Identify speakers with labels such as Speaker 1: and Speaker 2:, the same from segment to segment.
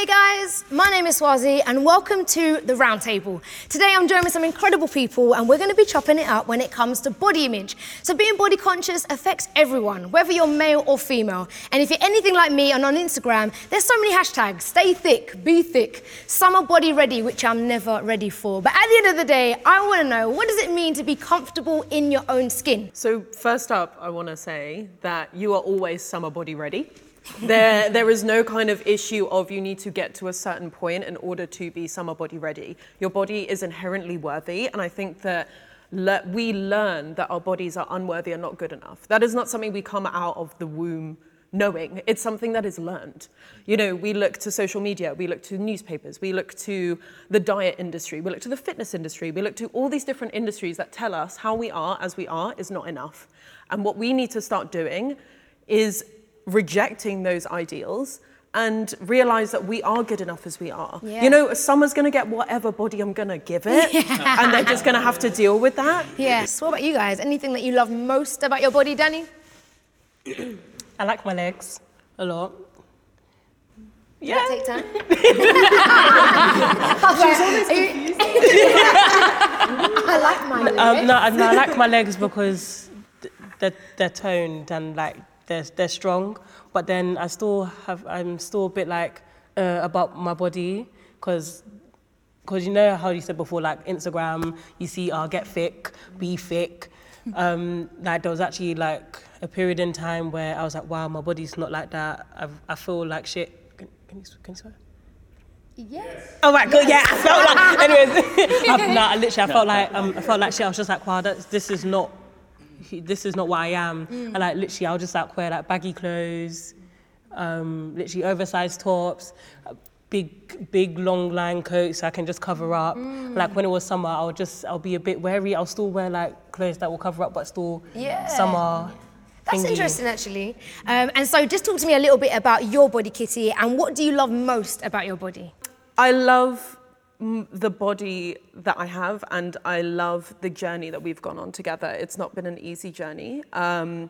Speaker 1: Hey guys, my name is Swarzy and welcome to the Roundtable. Today I'm joined with some incredible people and we're going to be chopping it up when it comes to body image. So being body conscious affects everyone, whether you're male or female. And if you're anything like me and on Instagram, there's so many hashtags. Stay thick, be thick, summer body ready, which I'm never ready for. But at the end of the day, I want to know what does it mean to be comfortable in your own skin?
Speaker 2: So first up, I want to say that you are always summer body ready. There, there is no kind of issue of you need to get to a certain point in order to be summer body ready. Your body is inherently worthy, and I think that le- we learn that our bodies are unworthy and not good enough. That is not something we come out of the womb knowing. It's something that is learned. You know, we look to social media, we look to newspapers, we look to the diet industry, we look to the fitness industry, we look to all these different industries that tell us how we are as we are is not enough. And what we need to start doing is rejecting those ideals and realize that we are good enough as we are.
Speaker 1: Yeah.
Speaker 2: You know, summer's gonna get whatever body I'm gonna give it, and they're just gonna have to deal with that.
Speaker 1: Yes. What about you guys? Anything that you love most about your body, Danny?
Speaker 3: I like my legs a lot.
Speaker 1: Yeah. Take time. She's always I like my legs.
Speaker 3: Um, no, I- no, I like my legs because they're, they're toned and like they're, they're strong. But then I still have, I'm still a bit like uh, about my body because because you know how you said before, like Instagram, you see, uh, get thick, be thick. Um, like there was actually like a period in time where I was like, wow, my body's not like that. I, I feel like shit. Can, can you can you swear?
Speaker 1: Yes.
Speaker 3: Oh my god, yeah, I felt like. Anyways, I, no, I literally, I felt like, um, I felt like shit. I was just like, wow, that's, this is not, this is not what I am. And like, literally, I'll just like wear like baggy clothes, um, literally oversized tops, uh, big, big long line coats so I can just cover up. Like when it was summer, I'll just, I'll be a bit wary. I'll still wear like clothes that will cover up, but still
Speaker 1: Yeah.
Speaker 3: summer.
Speaker 1: That's
Speaker 3: thingy.
Speaker 1: interesting, actually. Um, and so, just talk to me a little bit about your body, Kitty, and what do you love most about your body?
Speaker 2: I love mm, the body that I have, and I love the journey that we've gone on together. It's not been an easy journey, um,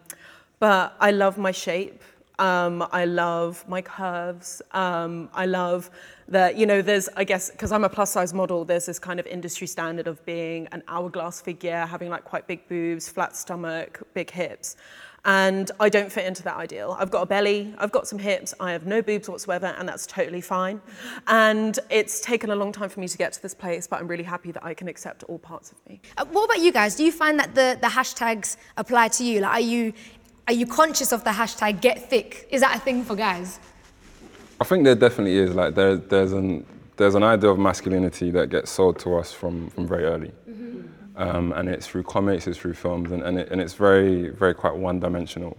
Speaker 2: but I love my shape. Um, I love my curves. Um, I love that, you know, there's, I guess, because I'm a plus size model, there's this kind of industry standard of being an hourglass figure, having like quite big boobs, flat stomach, big hips. And I don't fit into that ideal. I've got a belly, I've got some hips, I have no boobs whatsoever, and that's totally fine. And it's taken a long time for me to get to this place, but I'm really happy that I can accept all parts of me.
Speaker 1: Uh, what about you guys? Do you find that the, the hashtags apply to you? Like, are you are you conscious of the hashtag get thick? Is that a thing for guys?
Speaker 4: I think there definitely is. Like there, there's an there's an idea of masculinity that gets sold to us from from very early, um, and it's through comics, it's through films, and and, it, and it's very very quite one dimensional.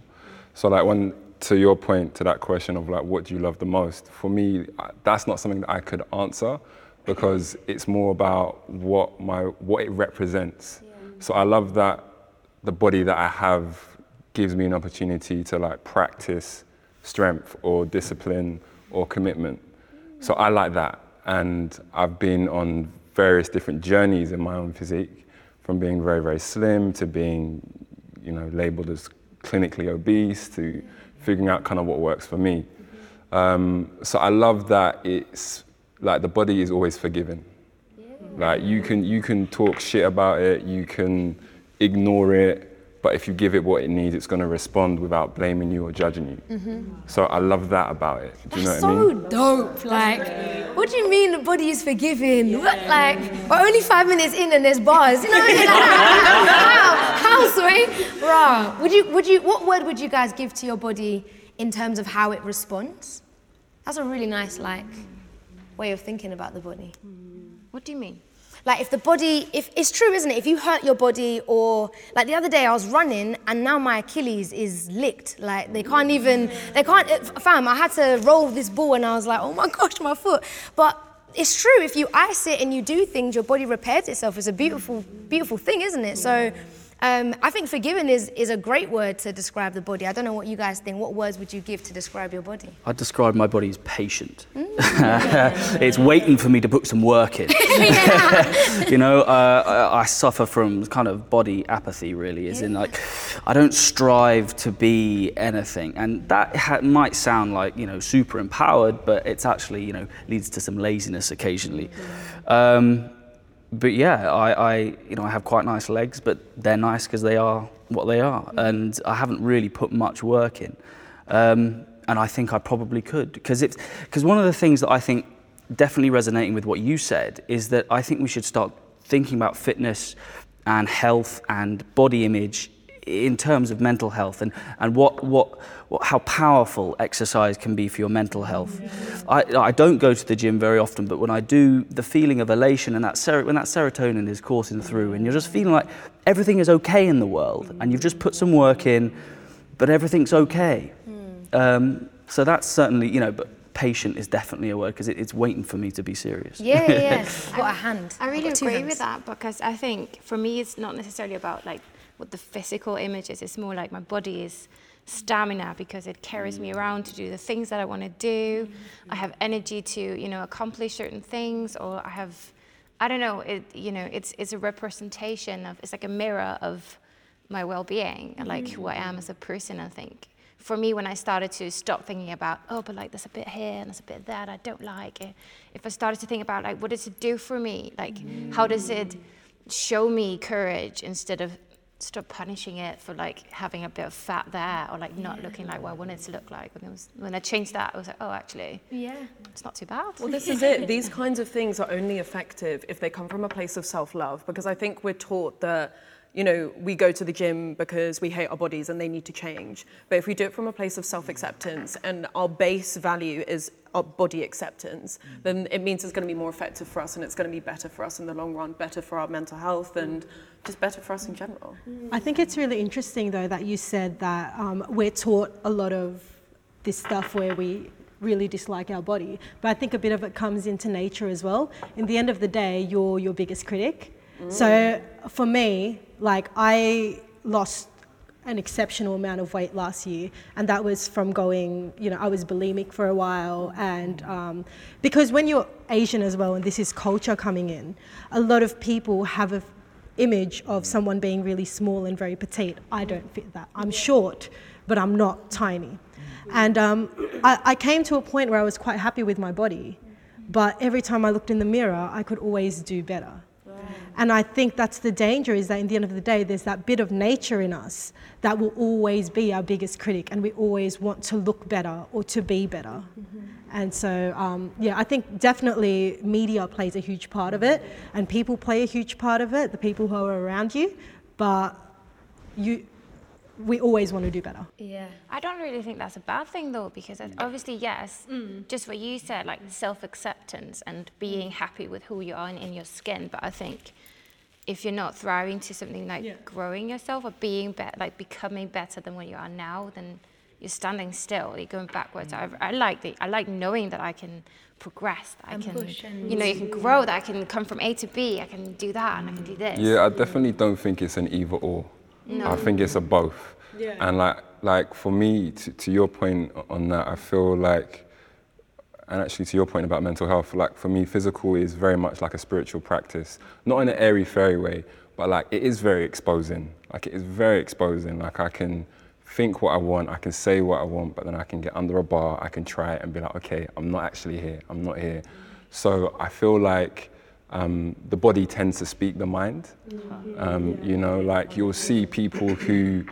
Speaker 4: So like when to your point to that question of like what do you love the most? For me, that's not something that I could answer because it's more about what my what it represents. So I love that the body that I have gives me an opportunity to like practice strength or discipline or commitment. So I like that. And I've been on various different journeys in my own physique, from being very, very slim to being, you know, labeled as clinically obese to figuring out kind of what works for me. Um, so I love that it's like the body is always forgiving. Like you can you can talk shit about it, you can ignore it, but if you give it what it needs, it's going to respond without blaming you or judging you. So I love that about it. Do you know
Speaker 1: That's
Speaker 4: what I mean?
Speaker 1: so dope. Like, what do you mean the body is forgiving? What, like, we're only five minutes in and there's bars. You know what I mean? Like, how, how sweet? Rah. Would you, would you, what word would you guys give to your body in terms of how it responds? That's a really nice, like, way of thinking about the body.
Speaker 5: What do you mean?
Speaker 1: Like if the body, if it's true, isn't it? If you hurt your body, or like the other day I was running and now my Achilles is licked. Like they can't even, they can't. uh, Fam, I had to roll this ball and I was like, oh my gosh, my foot. But it's true. If you ice it and you do things, your body repairs itself. It's a beautiful, beautiful thing, isn't it? So. Um, I think forgiving is, is a great word to describe the body. I don't know what you guys think. What words would you give to describe your body?
Speaker 5: I'd describe my body as patient. it's waiting for me to put some work in. you know, uh, I, I suffer from kind of body apathy, really, as in like, I don't strive to be anything. And that ha- might sound like, you know, super empowered, but it's actually, you know, leads to some laziness occasionally. Um, but yeah, I, I, you know, I have quite nice legs, but they're nice because they are what they are, and I haven't really put much work in. Um, and I think I probably could because it's because one of the things that I think definitely resonating with what you said is that I think we should start thinking about fitness and health and body image in terms of mental health and, and what, what, what, how powerful exercise can be for your mental health. I, I don't go to the gym very often, but when I do, the feeling of elation and that ser- when that serotonin is coursing through, and you're just feeling like everything is okay in the world, and you've just put some work in, but everything's okay. Um, so that's certainly, you know, but patient is definitely a word because it, it's waiting for me to be serious.
Speaker 1: Yeah, yeah, yeah. I've got a hand.
Speaker 6: I really agree
Speaker 1: hands.
Speaker 6: with that because I think for me it's not necessarily about like what the physical image is. It's more like my body is stamina because it carries me mm. around to do the things that I want to do. I have energy to you know accomplish certain things, or I have I don't know. It you know it's it's a representation of it's like a mirror of my well-being and like who I am mm. as a person. I think for me when I started to stop thinking about oh but like there's a bit here and there's a bit there that I don't like. If I started to think about like what does it do for me? Like how does it mm. show me courage instead of stop punishing it for like having a bit of fat there or like not looking like what I wanted to look like. When, it was, when I changed that, I was like, oh, actually,
Speaker 1: Yeah.
Speaker 6: it's not too bad.
Speaker 2: Well, this is it. These kinds of things are only effective if they come from a place of self love, because I think we're taught that. You know, we go to the gym because we hate our bodies and they need to change. But if we do it from a place of self acceptance and our base value is our body acceptance, then it means it's going to be more effective for us and it's going to be better for us in the long run, better for our mental health and just better for us in general.
Speaker 7: I think it's really interesting, though, that you said that um, we're taught a lot of this stuff where we really dislike our body. But I think a bit of it comes into nature as well. In the end of the day, you're your biggest critic. So for me, like I lost an exceptional amount of weight last year, and that was from going, you know, I was bulimic for a while, and um, because when you're Asian as well, and this is culture coming in, a lot of people have a image of someone being really small and very petite. I don't fit that. I'm short, but I'm not tiny. And um, I, I came to a point where I was quite happy with my body, but every time I looked in the mirror, I could always do better. And I think that's the danger is that in the end of the day, there's that bit of nature in us that will always be our biggest critic, and we always want to look better or to be better. And so, um, yeah, I think definitely media plays a huge part of it, and people play a huge part of it, the people who are around you. But you, we always want to do better.
Speaker 1: Yeah.
Speaker 6: I don't really think that's a bad thing though, because obviously, yes, just what you said, like self acceptance and being happy with who you are and in your skin. But I think if you're not thriving to something like
Speaker 7: Yeah.
Speaker 6: growing yourself or being better, like becoming better than what you are now, then you're standing still, you're going backwards. I, I like the, I like knowing that I can progress, that I can,
Speaker 1: push
Speaker 6: you know, you can grow, that I can come from A to B, I can do that and I can do this.
Speaker 4: Yeah, I definitely don't think it's an either or. I think it's a both.
Speaker 7: Yeah.
Speaker 4: And like, like for me, to, to your point on that, I feel like, and actually to your point about mental health, like for me, physical is very much like a spiritual practice, not in an airy fairy way, but like it is very exposing. Like it is very exposing. Like I can think what I want, I can say what I want, but then I can get under a bar, I can try it and be like, okay, I'm not actually here, I'm not here. So I feel like um, the body tends to speak the mind. Um, you know, like you'll see people who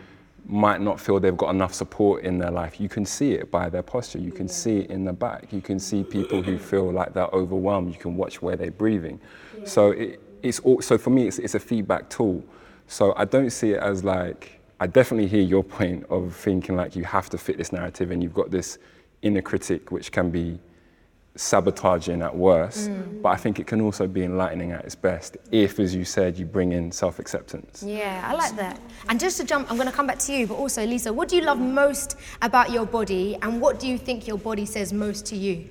Speaker 4: might not feel they've got enough support in their life. You can see it by their posture. You can see it in the back. You can see people who feel like they're overwhelmed. You can watch where they're breathing. So it, it's all, so for me, it's, it's a feedback tool. So I don't see it as like I definitely hear your point of thinking like you have to fit this narrative and you've got this inner critic which can be sabotaging at worst, but I think it can also be enlightening at its best if, as you said, you bring in self-acceptance.
Speaker 1: Yeah, I like that. And just to jump, I'm going to come back to you, but also, Lisa, what do you love most about your body, and what do you think your body says most to you?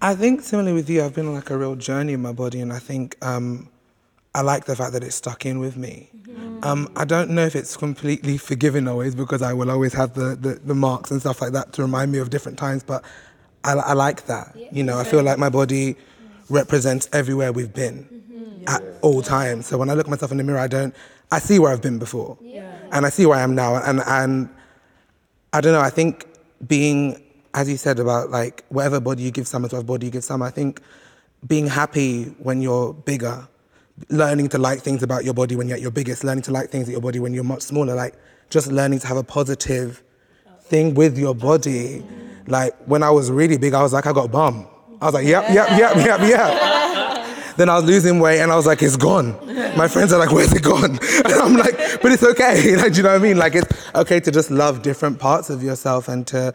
Speaker 8: I think similarly with you, I've been on like a real journey in my body, and I think um, I like the fact that it's stuck in with me. Um, I don't know if it's completely forgiving always because I will always have the, the, the marks and stuff like that to remind me of different times, but I, I like that. You know, I feel like my body represents everywhere we've been mm-hmm. at all times. So when I look myself in the mirror, I don't, I see where I've been before. And I see where I am now. And, and I don't know, I think being, as you said about like whatever body you give some, whatever body you give some, I think being happy when you're bigger, learning to like things about your body when you're at your biggest, learning to like things at your body when you're much smaller, like just learning to have a positive oh. thing with your body. Like when I was really big, I was like, I got a bum. I was like, yep, yep, yep, yep, yep. Then I was losing weight and I was like, it's gone. My friends are like, where's it gone? And I'm like, but it's okay. Like, do you know what I mean? Like, it's okay to just love different parts of yourself and to,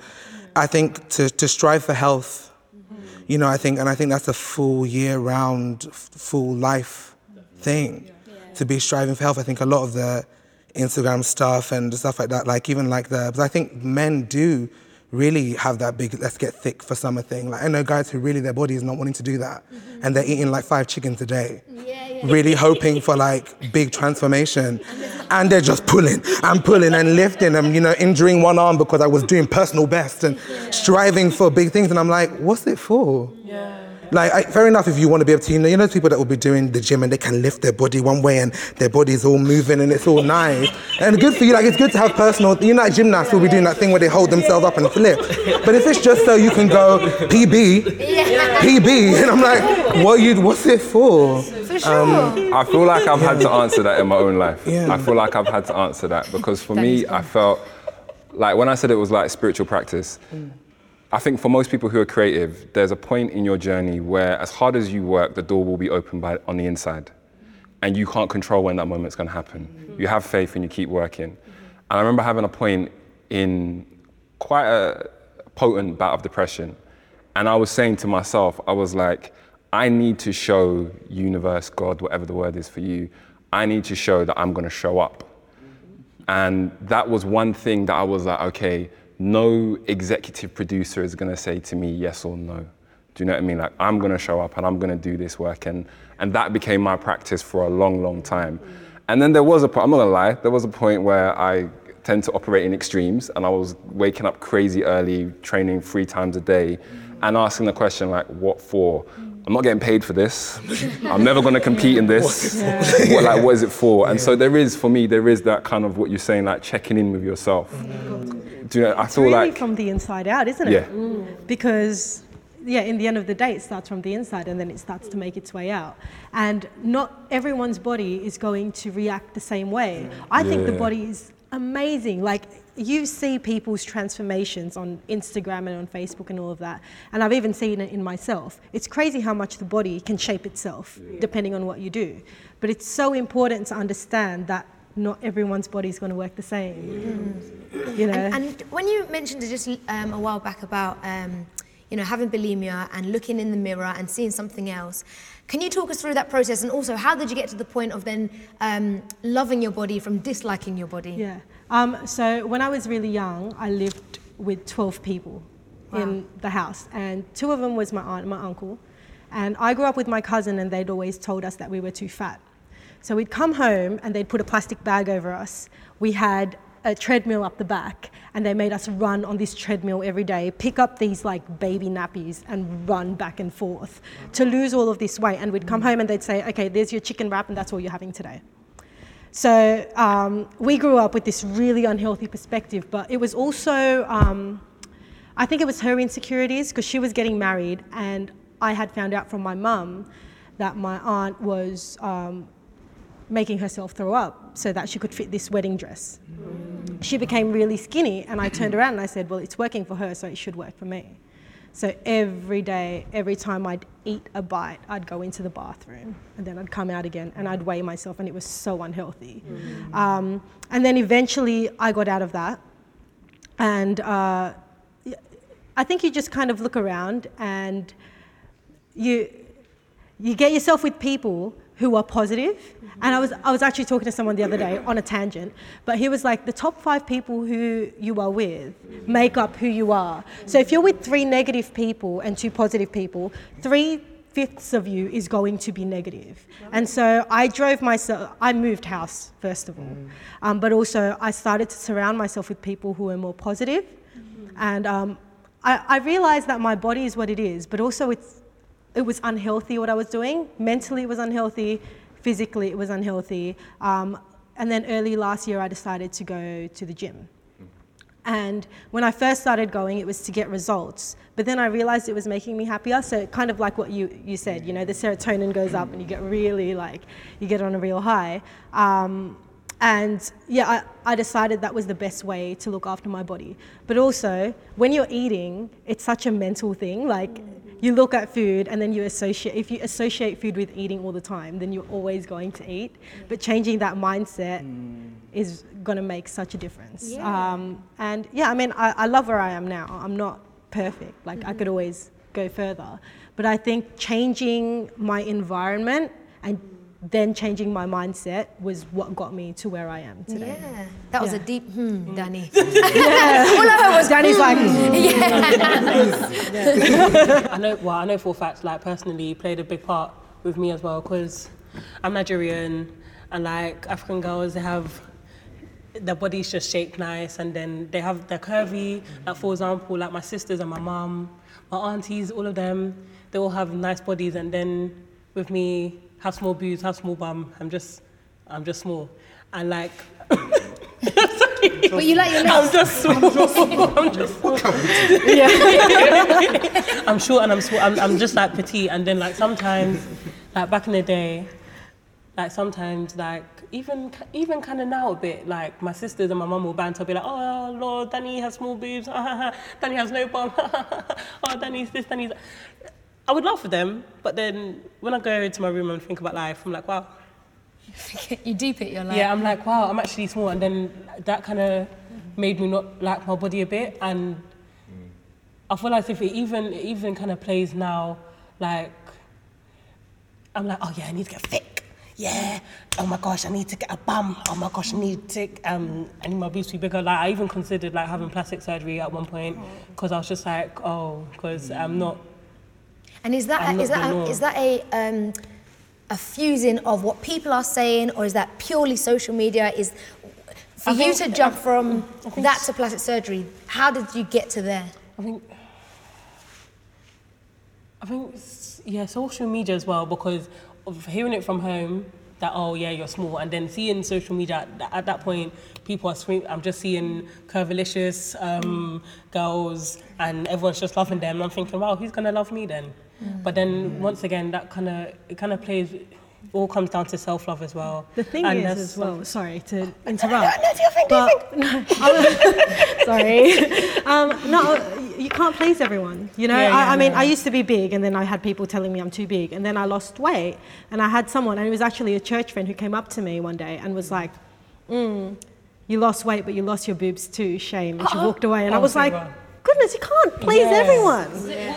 Speaker 8: I think, to, to strive for health. Mm-hmm. You know, I think, and I think that's a full year round, full life thing to be striving for health. I think a lot of the Instagram stuff and stuff like that, like even like the, but I think men do really have that big let's get thick for summer thing. Like I know guys who really their body is not wanting to do that, mm-hmm. and they're eating like five chickens a day, really hoping for like big transformation, and they're just pulling and pulling and lifting and you know injuring one arm because I was doing personal best and striving for big things, and I'm like, what's it for? Like, I, fair enough if you want to be able to, you know, you know, those people that will be doing the gym and they can lift their body one way and their body's all moving and it's all nice. And good for you, like, it's good to have personal, you know, like gymnasts will be doing that thing where they hold themselves up and flip. But if it's just so you can go PB, PB, and I'm like, what you, what's it for?
Speaker 1: For um, sure.
Speaker 4: I feel like I've had to answer that in my own life.
Speaker 8: Yeah.
Speaker 4: I feel like I've had to answer that because for me, I felt like when I said it was like spiritual practice, I think for most people who are creative, there's a point in your journey where, as hard as you work, the door will be opened by, on the inside. And you can't control when that moment's going to happen. You have faith and you keep working. And I remember having a point in quite a potent bout of depression. And I was saying to myself, I was like, I need to show universe, God, whatever the word is for you, I need to show that I'm going to show up. And that was one thing that I was like, okay, no executive producer is going to say to me yes or no. Do you know what I mean? Like, I'm going to show up and I'm going to do this work. And, and that became my practice for a long, long time. And then there was a point, I'm not going to lie, there was a point where I tend to operate in extremes and I was waking up crazy early, training three times a day, and asking the question, like, what for? I'm not getting paid for this. I'm never going to compete in this. what, like, what is it for? And so there is, for me, there is that kind of what you're saying, like checking in with yourself. Do you know, I
Speaker 7: It's
Speaker 4: feel
Speaker 7: really
Speaker 4: like,
Speaker 7: from the inside out, isn't it?
Speaker 4: yeah. Mm.
Speaker 7: because yeah in the end of the day it starts from the inside and then it starts to make its way out and not everyone's body is going to react the same way i think the body is amazing. Like you see people's transformations on instagram and on facebook and all of that. And i've even seen it in myself. It's crazy how much the body can shape itself depending on what you do. But it's so important to understand that not everyone's body is going to work the same. You know?
Speaker 1: And, and when you mentioned it just um, a while back about um, you know having bulimia and looking in the mirror and seeing something else, can you talk us through that process? And also, how did you get to the point of then um, loving your body from disliking your body?
Speaker 7: Yeah. Um, so when I was really young, I lived with 12 people in the house, and two of them was my aunt and my uncle. And I grew up with my cousin, and they'd always told us that we were too fat. So we'd come home, and they'd put a plastic bag over us. We had a treadmill up the back, and they made us run on this treadmill every day, pick up these like baby nappies, and run back and forth to lose all of this weight. And we'd come home, and they'd say, "Okay, there's your chicken wrap, and that's all you're having today." So um, we grew up with this really unhealthy perspective, but it was also, um, I think it was her insecurities because she was getting married, and I had found out from my mum that my aunt was um, making herself throw up so that she could fit this wedding dress. She became really skinny, and I turned around and I said, Well, it's working for her, so it should work for me. So every day, every time I'd eat a bite, I'd go into the bathroom and then I'd come out again and I'd weigh myself, and it was so unhealthy. Um, and then eventually I got out of that. And uh, I think you just kind of look around and you, you get yourself with people who are positive. And I was, I was actually talking to someone the other day on a tangent, but he was like, the top five people who you are with make up who you are. So if you're with three negative people and two positive people, three fifths of you is going to be negative. And so I drove myself, I moved house, first of all. Um, but also, I started to surround myself with people who are more positive. And um, I, I realized that my body is what it is, but also it's, it was unhealthy what I was doing. Mentally, it was unhealthy. Physically, it was unhealthy. Um, and then early last year, I decided to go to the gym. And when I first started going, it was to get results. But then I realized it was making me happier. So kind of like what you, you said, you know, the serotonin goes up and you get really like, you get on a real high. Um, and yeah, I, I decided that was the best way to look after my body. But also, when you're eating, it's such a mental thing. Like, you look at food and then you associate, if you associate food with eating all the time, then you're always going to eat. But changing that mindset is going to make such a difference.
Speaker 1: Yeah.
Speaker 7: Um, and yeah, I mean, I, I love where I am now. I'm not perfect. Like, I could always go further. But I think changing my environment and then changing my mindset was what got me to where I am today.
Speaker 1: Yeah, that was a deep hmm, mm. Danny. All I heard was
Speaker 7: Danny's hmm. like, hmm.
Speaker 3: I know, well, I know for a fact, like personally, played a big part with me as well because I'm Nigerian and like African girls, they have their bodies just shaped nice and then they have they're curvy. Like for example, like my sisters and my mum, my aunties, all of them, they all have nice bodies and then with me, have small boobs, have small bum. I'm just, I'm just small, and like.
Speaker 1: But you like your
Speaker 3: I'm
Speaker 1: nails.
Speaker 3: just small. I'm just small. yeah. I'm short and I'm small. I'm, I'm just like petite. And then like sometimes, like back in the day, like sometimes like even even kind of now a bit like my sisters and my mum will banter, be like, oh Lord, Danny has small boobs. Danny has no bum. oh, Danny's this, Danny's. that." I would laugh at them, but then when I go into my room and think about life, I'm like, wow.
Speaker 1: you deep it, you're like.
Speaker 3: Yeah, I'm like, wow, I'm actually small, and then that kind of made me not like my body a bit, and I feel like if it even it even kind of plays now, like I'm like, oh yeah, I need to get thick. Yeah. Oh my gosh, I need to get a bum. Oh my gosh, I need to um, I need my boobs to be bigger. Like I even considered like having plastic surgery at one point because I was just like, oh, because I'm not.
Speaker 1: And is that
Speaker 3: I'm
Speaker 1: is that a, is that a um, a fusing of what people are saying, or is that purely social media? Is for
Speaker 3: I
Speaker 1: you
Speaker 3: think-
Speaker 1: to jump from
Speaker 3: I
Speaker 1: that to plastic surgery? How did you get to there?
Speaker 3: I think. I think yeah, social media as well because of hearing it from home that oh yeah you're small and then seeing social media at, that- at that point people are scream I'm just seeing curvilicious um, girls and everyone's just loving them and I'm thinking wow who's gonna love me then but then once again that kind of it kind of plays all comes down to self love as well
Speaker 7: The thing
Speaker 3: And
Speaker 7: is, as well, sorry to interrupt.
Speaker 1: No, do your thing, do your
Speaker 7: but, no, sorry. Um, no, you can't please everyone. You know,
Speaker 3: Yeah,
Speaker 7: I,
Speaker 3: yeah,
Speaker 7: I mean,
Speaker 3: no.
Speaker 7: I used to be big, and then I had people telling me I'm too big, and then I lost weight, and I had someone, and it was actually a church friend who came up to me one day and was like, mm, "You lost weight, but you lost your boobs too. Shame." And she walked away, and I
Speaker 3: Oh,
Speaker 7: was like,
Speaker 3: wow.
Speaker 7: "Goodness, you can't please
Speaker 3: Yeah.
Speaker 7: everyone."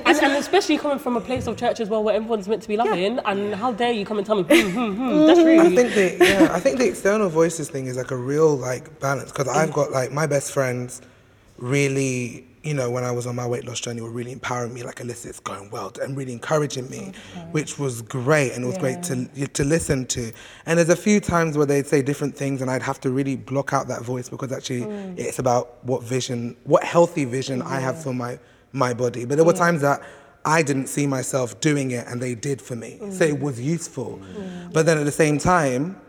Speaker 3: And, and especially coming from a place of church as well, where everyone's meant to be loving, and how dare you come and tell me, hmm, hmm, hmm, that's rude.
Speaker 8: I think the yeah, I think the external voices thing is like a real like balance because I've got like my best friends really you know when I was on my weight loss journey were really empowering me like Olisa it's going well and really encouraging me which was great and it was great to to listen to. And there's a few times where they'd say different things and I'd have to really block out that voice because actually mm. it's about what vision what healthy vision I have for my my body. But there were times that I didn't see myself doing it and they did for me. So it mm. was useful. Mm. But then at the same time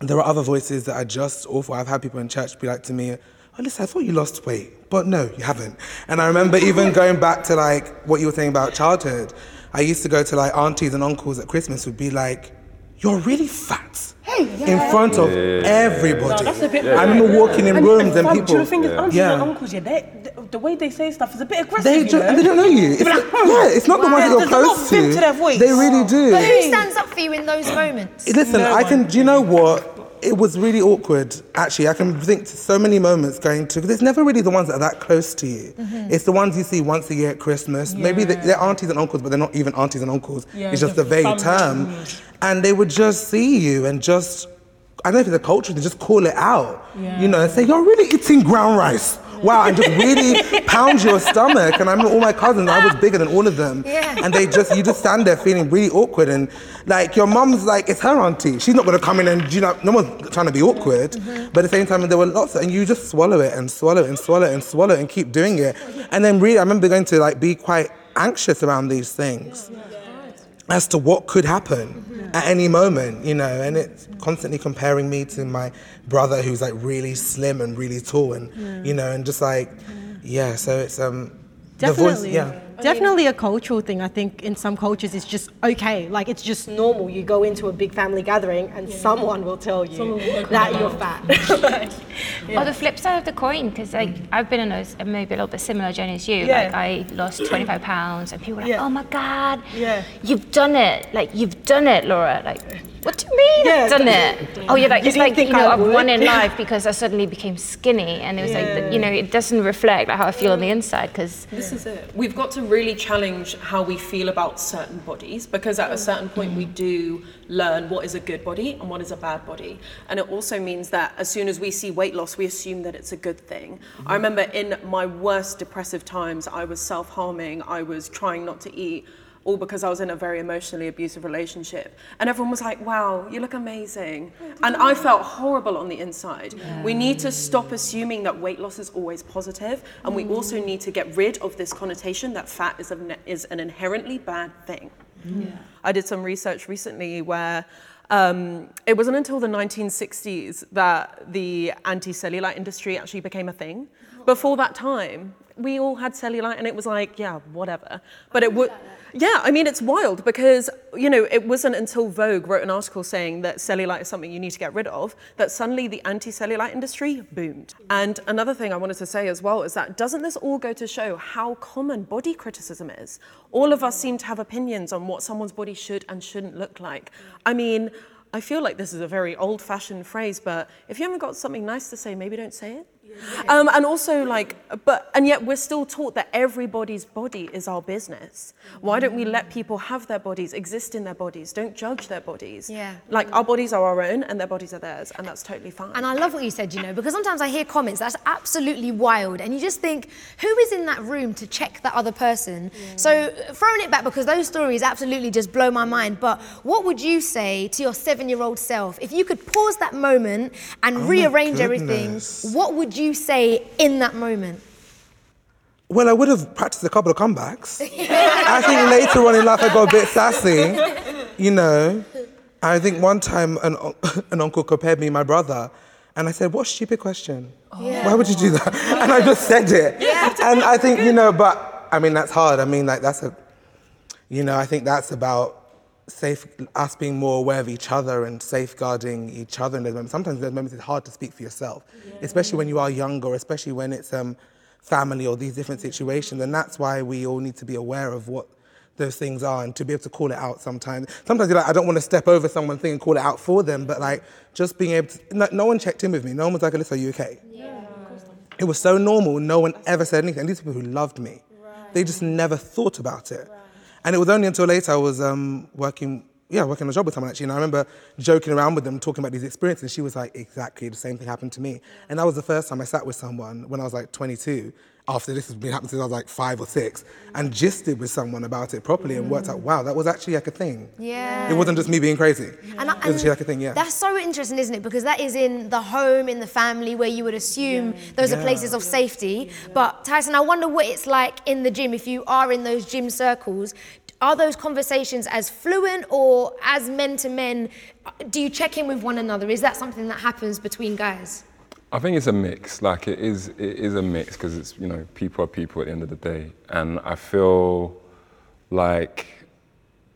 Speaker 8: there are other voices that are just awful. I've had people in church be like to me, oh, listen, I thought you lost weight. But no, you haven't. And I remember even going back to like what you were saying about childhood. I used to go to like aunties and uncles at Christmas would be like, you're really fat. Hey, In front of everybody.
Speaker 3: that's a bit-
Speaker 8: I remember walking in rooms and
Speaker 3: fam,
Speaker 8: people.
Speaker 3: Do you know the thing is, aunties
Speaker 8: Yeah.
Speaker 3: and uncles, yeah, they, the, the way they say stuff is a bit aggressive.
Speaker 8: They,
Speaker 3: you know?
Speaker 8: and they don't know you. It's like,
Speaker 3: like,
Speaker 8: yeah, it's not the hmm. ones that you're
Speaker 3: There's
Speaker 8: close to.
Speaker 3: to their voice.
Speaker 8: They really oh. do.
Speaker 1: But who stands up for you in those moments?
Speaker 8: Listen,
Speaker 3: No
Speaker 8: I can. Do you know what? It was really awkward. Actually, I can think to so many moments going to because it's never really the ones that are that close to you.
Speaker 3: Mm-hmm.
Speaker 8: It's the ones you see once a year at Christmas. Maybe they, they're aunties and uncles, but they're not even aunties and uncles.
Speaker 3: Yeah,
Speaker 8: it's just a vague term, and they would just see you and just. I don't know if it's a culture, they just call it out,
Speaker 3: Yeah.
Speaker 8: you know, and say, You're really eating ground rice wow, and just really pound your stomach. And I remember all my cousins, I was bigger than all of them.
Speaker 1: Yeah.
Speaker 8: And they just, you just stand there feeling really awkward. And like your mum's like, it's her auntie. She's not gonna come in and, you know, no one's trying to be awkward. Mm-hmm. But at the same time, there were lots, of, and you just swallow it and swallow it and swallow it and swallow it and keep doing it. And then really, I remember going to like be quite anxious around these things as to what could happen at any moment, you know, and it's constantly comparing me to my brother who's like really slim and really tall and you know, and just like yeah, so it's um the voice
Speaker 7: Definitely.
Speaker 8: yeah.
Speaker 7: Definitely a cultural thing. I think in some cultures it's just okay. Like it's just normal. You go into a big family gathering and someone will tell you that you're fat.
Speaker 6: Or the flip side of the coin, because like I've been on a maybe a little bit similar journey as you.
Speaker 3: Yeah.
Speaker 6: Like I lost 25 pounds, and people were like,
Speaker 3: Yeah.
Speaker 6: "Oh my God,
Speaker 3: Yeah.
Speaker 6: you've done it! Like you've done it, Laura! Like what do you mean
Speaker 3: Yeah.
Speaker 6: I've done it? Oh, you're like
Speaker 7: You
Speaker 6: it's like
Speaker 7: think
Speaker 6: you know
Speaker 7: I
Speaker 6: I've won in life because I suddenly became skinny, and it was like you know it doesn't reflect like how I feel on the inside because
Speaker 2: This is it. We've got to really challenge how we feel about certain bodies because at a certain point we mm. do learn what is a good body and what is a bad body. And it also means that as soon as we see weight loss, we assume that it's a good thing. Mm-hmm. I remember in my worst depressive times, I was self harming, I was trying not to eat. All because I was in a very emotionally abusive relationship. And everyone was like, wow, you look amazing. And I felt horrible on the inside. We need to stop assuming that weight loss is always positive, And we also need to get rid of this connotation that fat is, a, is an inherently bad thing. I did some research recently where um, it wasn't until the 1960s that the anti cellulite industry actually became a thing. Before that time, we all had cellulite and it was like, yeah, whatever. But it would. Yeah, I mean, it's wild because, you know, it wasn't until Vogue wrote an article saying that cellulite is something you need to get rid of that suddenly the anti cellulite industry boomed. And another thing I wanted to say as well is that doesn't this all go to show how common body criticism is? All of us seem to have opinions on what someone's body should and shouldn't look like. I mean, I feel like this is a very old fashioned phrase, but if you haven't got something nice to say, maybe don't say it. Um, and also, like, but, and yet we're still taught that everybody's body is our business. Why don't we let people have their bodies, exist in their bodies? Don't judge their bodies.
Speaker 1: Yeah.
Speaker 2: Like, our bodies are our own and their bodies are theirs, and that's totally fine.
Speaker 1: And I love what you said, you know, because sometimes I hear comments that's absolutely wild, and you just think, who is in that room to check that other person? So, throwing it back, because those stories absolutely just blow my mind, but what would you say to your seven year old self if you could pause that moment and
Speaker 8: my
Speaker 1: rearrange everything? What would you say in that moment?
Speaker 8: Well, I would have practiced a couple of comebacks. I think later on in life I got a bit sassy, you know. I think one time an, an uncle compared me my brother, and I said, "What stupid question? Why would you do that?" And I just said it. and I think you know, but I mean that's hard. I mean like that's a, you know, I think that's about safe us being more aware of each other and safeguarding each other in those moments. Sometimes those moments it's hard to speak for yourself, especially when you are younger, especially when it's um, family or these different situations. And that's why we all need to be aware of what those things are and to be able to call it out sometimes. Sometimes you're like, I don't want to step over someone's thing and call it out for them, but like just being able to, no, no one checked in with me. No one was like, Olisa, are you okay? Yeah. It was so normal. No one ever said anything. And these people who loved me, they just never thought about it. And it was only until later I was um, working, yeah, working a job with someone actually. And I remember joking around with them, talking about these experiences. And She was like, exactly the same thing happened to me. And that was the first time I sat with someone when I was like 22. After this has been happening since I was like five or six, and gisted with someone about it properly and worked out, mm. wow, that was actually like a thing.
Speaker 1: Yeah.
Speaker 8: It wasn't just me being crazy.
Speaker 1: And, I-
Speaker 8: it was actually like a thing, yeah.
Speaker 1: That's so interesting, isn't it? Because that is in the home, in the family, where you would assume those are places of safety. But Tyson, I wonder what it's like in the gym if you are in those gym circles. Are those conversations as fluent or as men to men? Do you check in with one another? Is that something that happens between guys?
Speaker 4: I think it's a mix. Like it is, it is a mix because it's you know people are people at the end of the day, and I feel like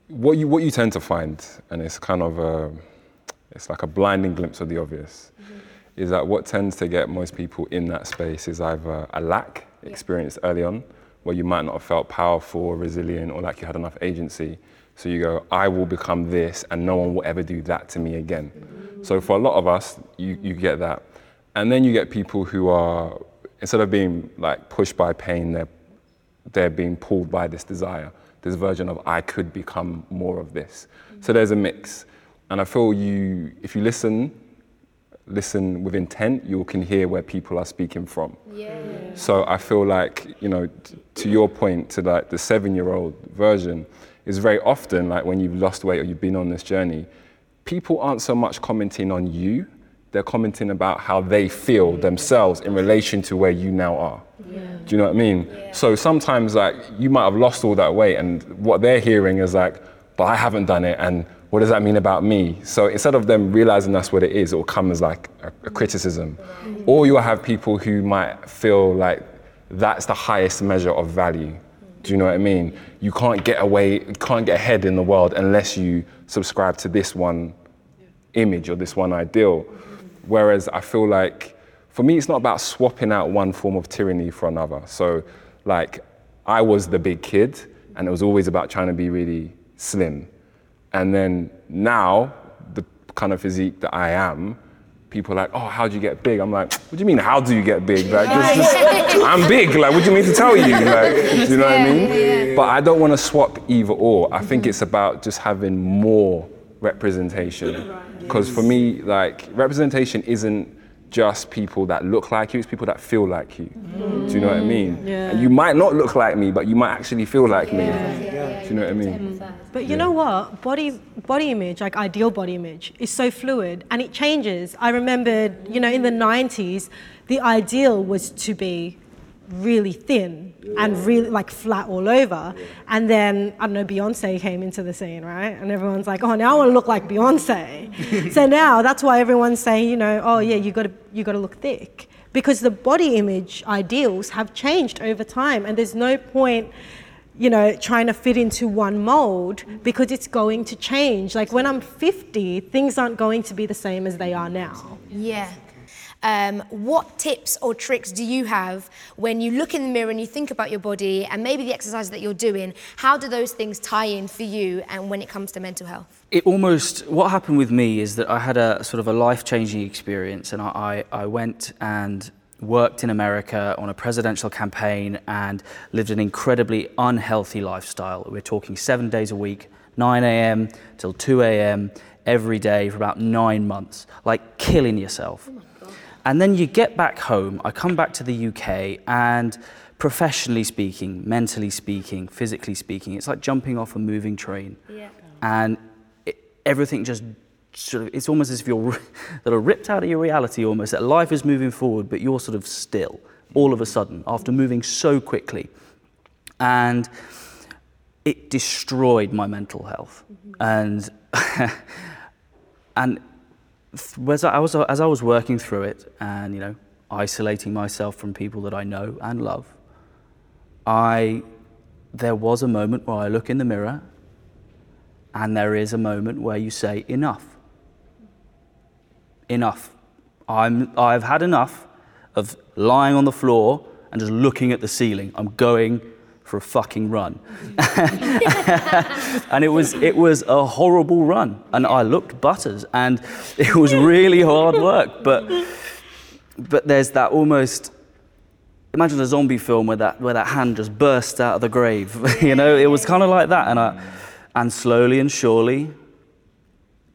Speaker 4: what you what you tend to find, and it's kind of a, it's like a blinding glimpse of the obvious, mm-hmm. is that what tends to get most people in that space is either a lack experienced early on, where you might not have felt powerful or resilient or like you had enough agency. So you go, I will become this, and no one will ever do that to me again. Mm-hmm. So for a lot of us, you, you get that. And then you get people who are, instead of being like pushed by pain, they're, they're being pulled by this desire, this version of I could become more of this. So there's a mix. And I feel you, if you listen listen with intent, you can hear where people are speaking from. So I feel like, you know, t- to your point, to like the seven-year-old version, is very often like when you've lost weight or you've been on this journey, people aren't so much commenting on you, they're commenting about how they feel mm. themselves in relation to where you now are. Do you know what I mean? So sometimes like you might have lost all that weight and what they're hearing is like, but I haven't done it and what does that mean about me? So instead of them realizing that's what it is, it will come as like a, a criticism. Mm. Or you'll have people who might feel like that's the highest measure of value. Do you know what I mean? You can't get away, you can't get ahead in the world unless you subscribe to this one image or this one ideal. Mm-hmm. Whereas I feel like for me, it's not about swapping out one form of tyranny for another. So, like, I was the big kid, and it was always about trying to be really slim. And then now, the kind of physique that I am, people are like, oh, how do you get big? I'm like, what do you mean, how do you get big? Like, just, just, I'm big. Like, what do you mean to tell you? Like, do you know what I mean? But I don't want to swap either or. I think it's about just having more representation. Because for me, like, representation isn't just people that look like you, it's people that feel like you. Do you know what I mean? Mm.
Speaker 7: Yeah.
Speaker 4: And you might not look like me, but you might actually feel like me. Do you know what I mean?
Speaker 7: But you know what? Body body image, like ideal body image, is so fluid and it changes. I remember, you know, in the 90s, the ideal was to be really thin and really like flat all over. And then I don't know, Beyonce came into the scene, right? And everyone's like, oh, now I want to look like Beyonce. so now that's why everyone's saying, you know, oh yeah, you got to you got to look thick because the body image ideals have changed over time, and there's no point you know, trying to fit into one mold mm. because it's going to change. Like when I'm 50, things aren't going to be the same as they are now.
Speaker 1: Yeah. Um, what tips or tricks do you have when you look in the mirror and you think about your body and maybe the exercises that you're doing? How do those things tie in for you and when it comes to mental health?
Speaker 5: it almost what happened with me is that I had a sort of a life changing experience, and I, I, I went and worked in America on a presidential campaign and lived an incredibly unhealthy lifestyle. We're talking seven days a week, 9 a.m. till 2 a.m. every day for about nine months, like killing yourself. And then you get back home, I come back to the UK, and professionally speaking, mentally speaking, physically speaking, it's like jumping off a moving train.
Speaker 1: Yeah.
Speaker 5: And it, everything just sort of, it's almost as if you're that are ripped out of your reality almost, that life is moving forward, but you're sort of still all of a sudden after moving so quickly. And it destroyed my mental health. Mm-hmm. And, and th- as I, was, as I was working through it and, you know, isolating myself from people that I know and love, I, there was a moment where I look in the mirror and there is a moment where you say, enough. Enough. I'm, I've had enough of lying on the floor and just looking at the ceiling. I'm going for a fucking run. and it was, it was a horrible run. And I looked butters and it was really hard work. But, but there's that almost, imagine a zombie film where that, where that hand just bursts out of the grave. you know, it was kind of like that. And, I, and slowly and surely,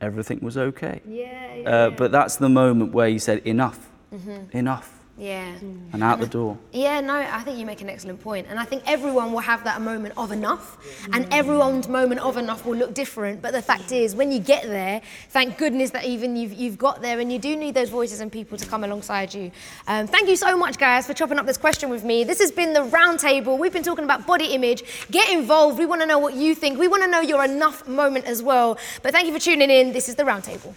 Speaker 5: everything was okay.
Speaker 1: Yeah,
Speaker 5: Uh, but that's the moment where you said, enough,
Speaker 1: Mm-hmm.
Speaker 5: enough,
Speaker 1: Yeah.
Speaker 5: and out the door.
Speaker 1: Yeah, no, I think you make an excellent point. And I think everyone will have that moment of enough, and everyone's moment of enough will look different. But the fact is, when you get there, thank goodness that even you've, you've got there, and you do need those voices and people to come alongside you. Um, thank you so much, guys, for chopping up this question with me. This has been the roundtable. We've been talking about body image. Get involved. We want to know what you think. We want to know your enough moment as well. But thank you for tuning in. This is the roundtable.